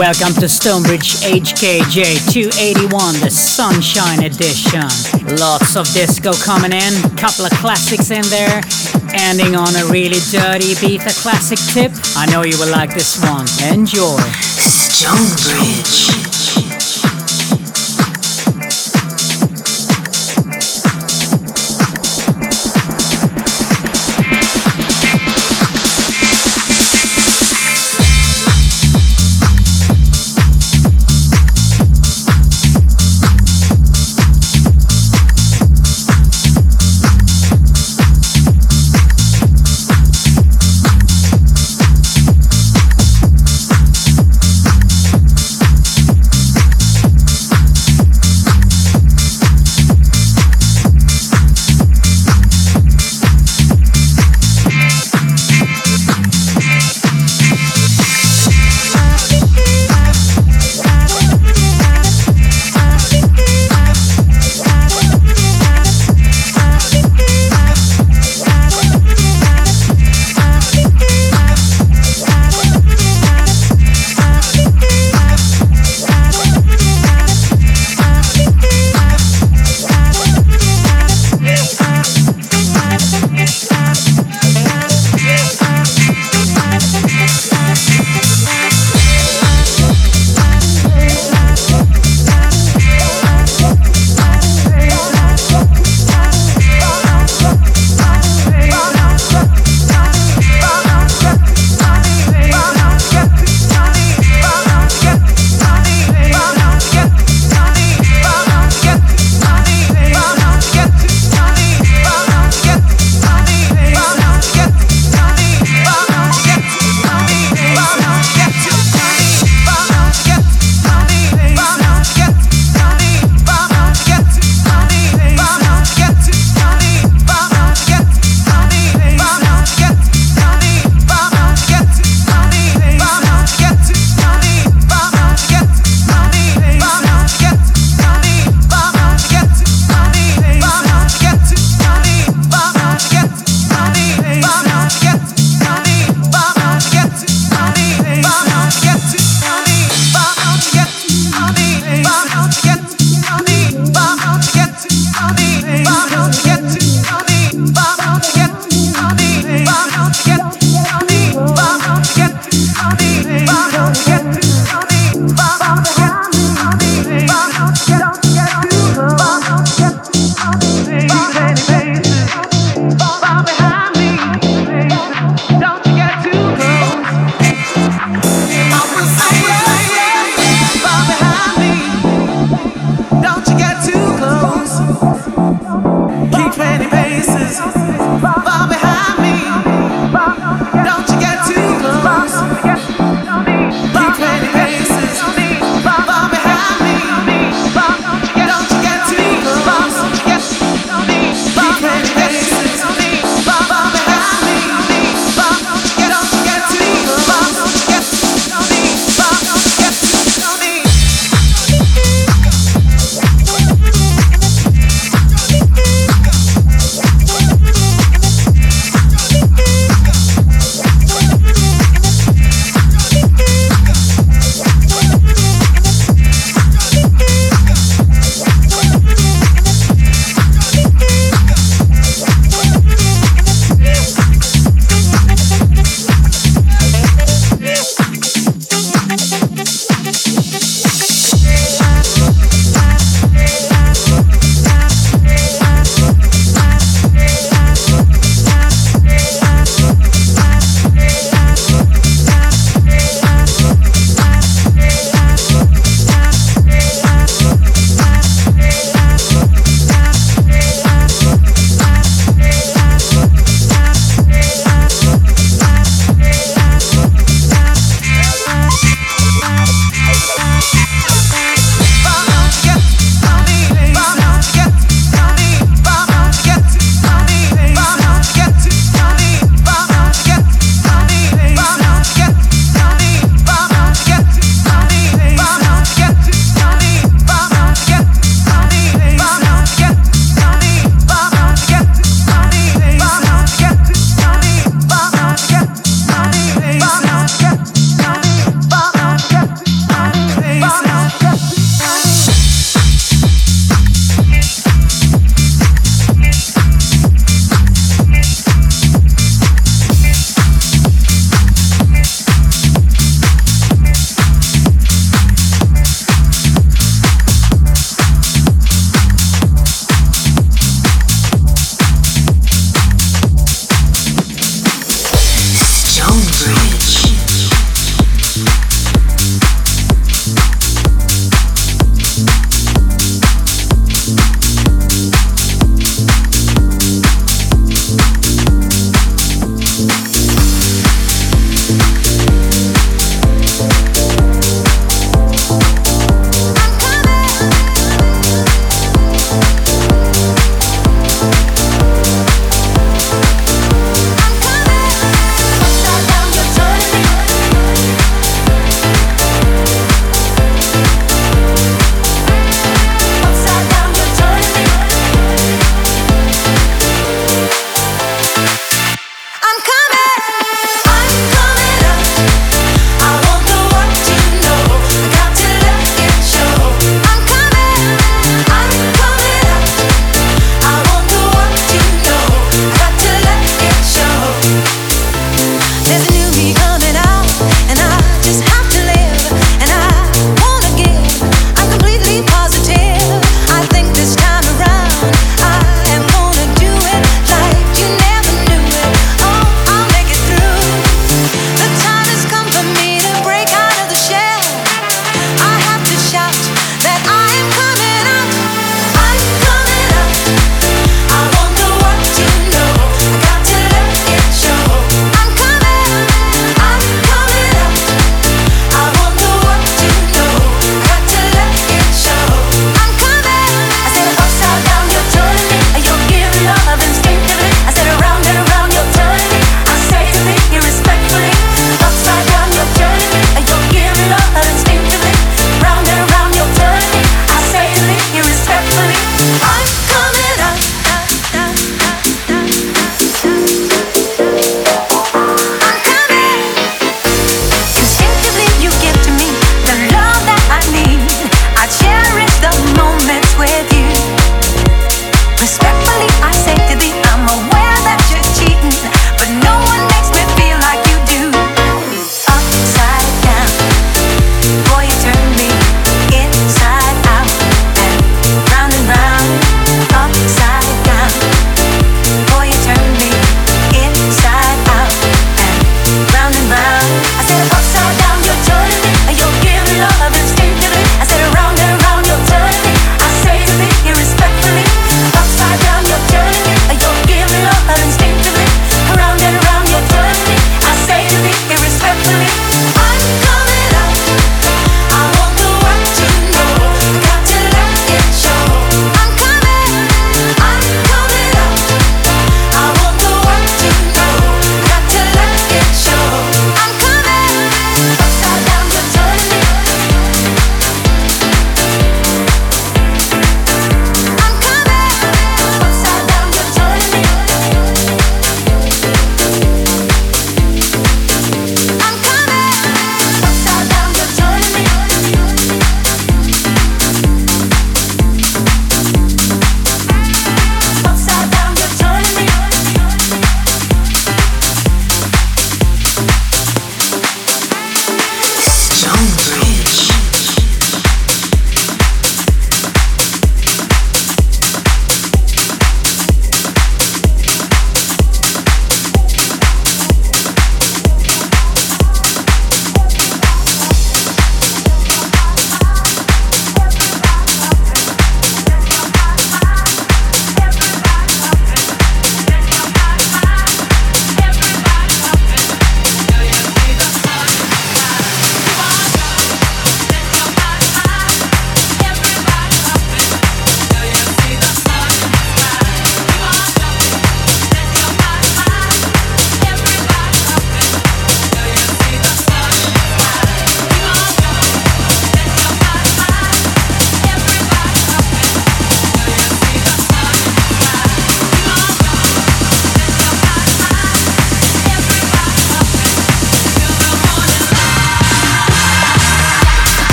Welcome to Stonebridge HKJ 281, the Sunshine Edition. Lots of disco coming in, couple of classics in there, ending on a really dirty beat, a classic tip. I know you will like this one. Enjoy. Stonebridge.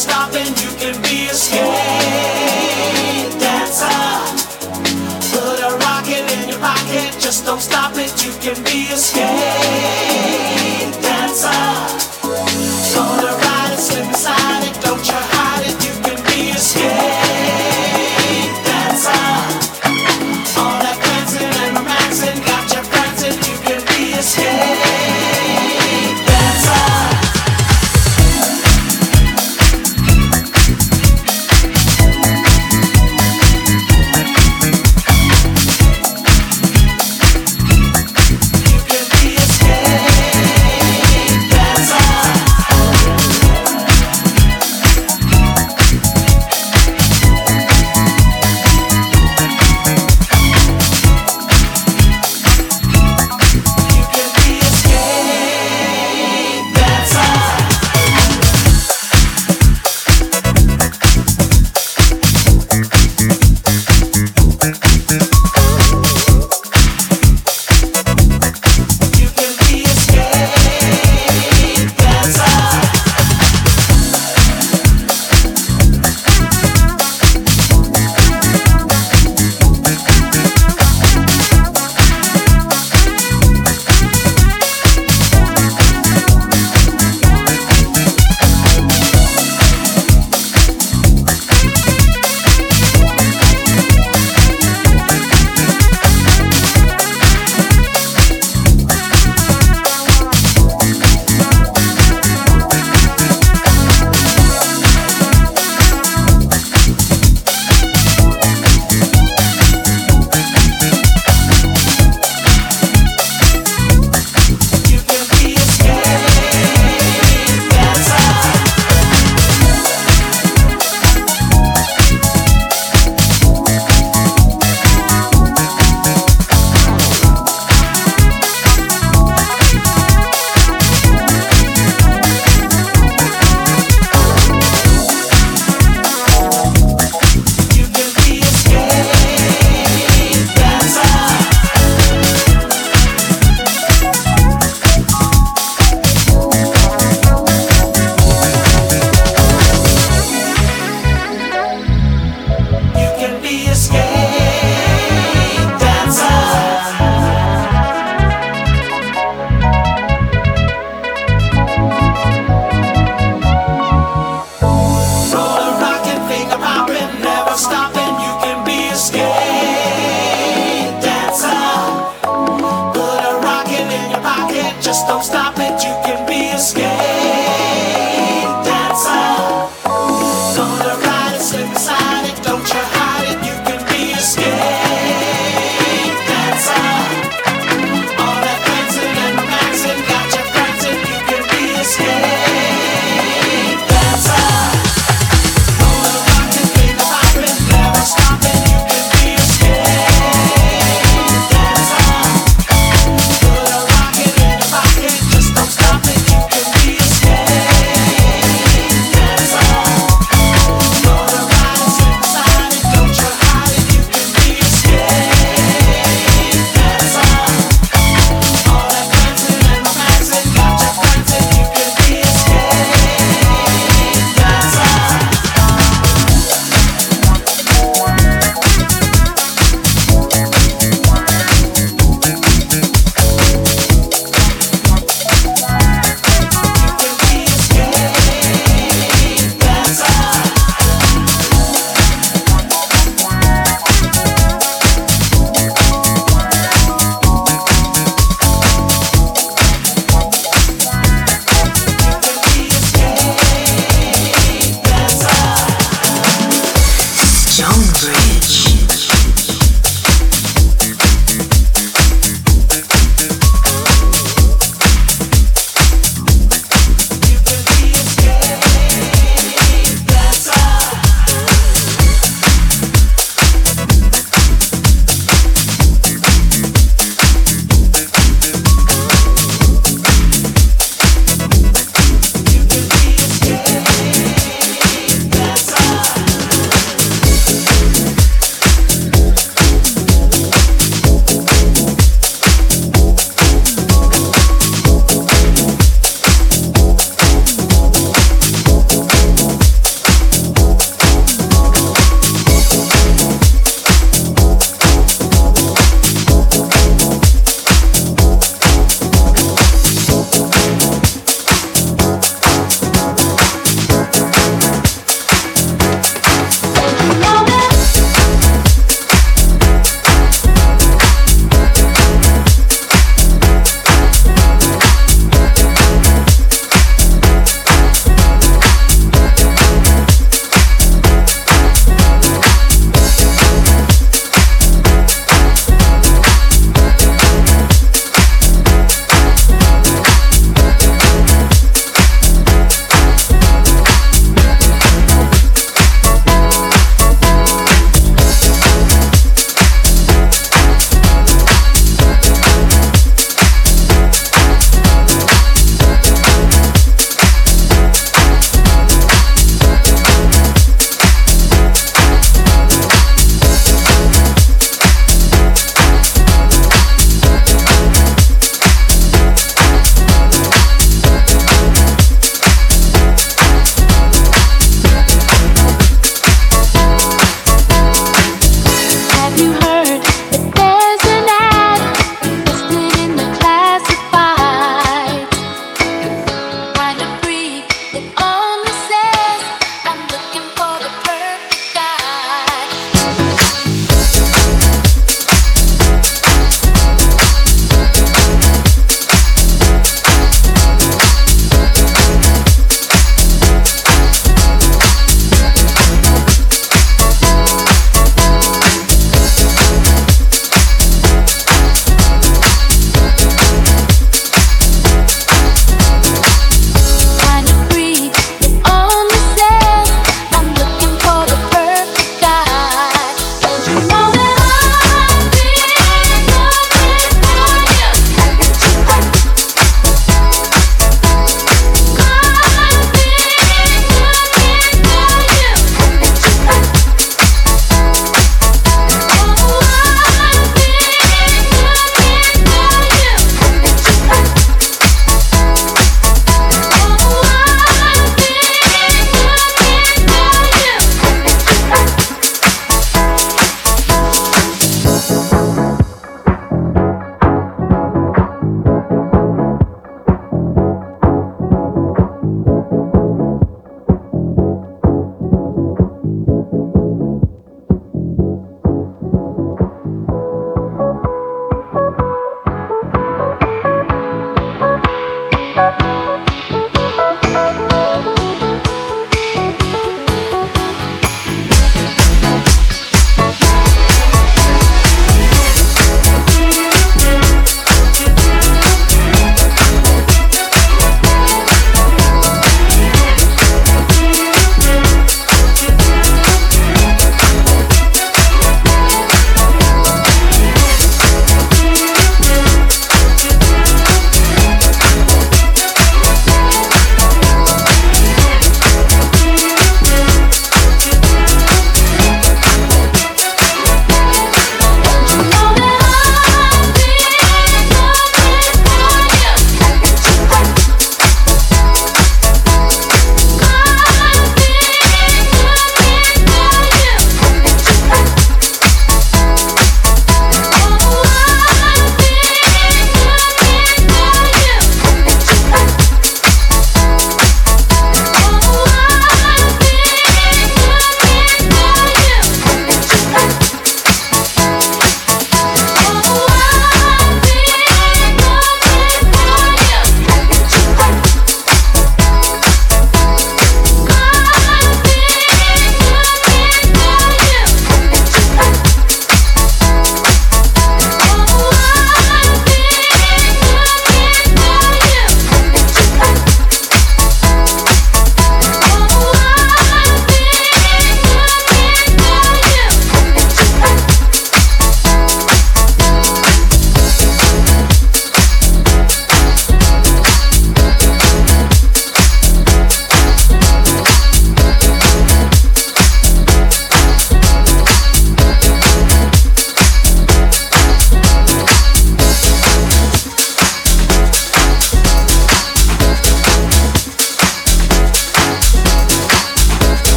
stopping, you can be a skate dancer. Put a rocket in your pocket, just don't stop it, you can be a skate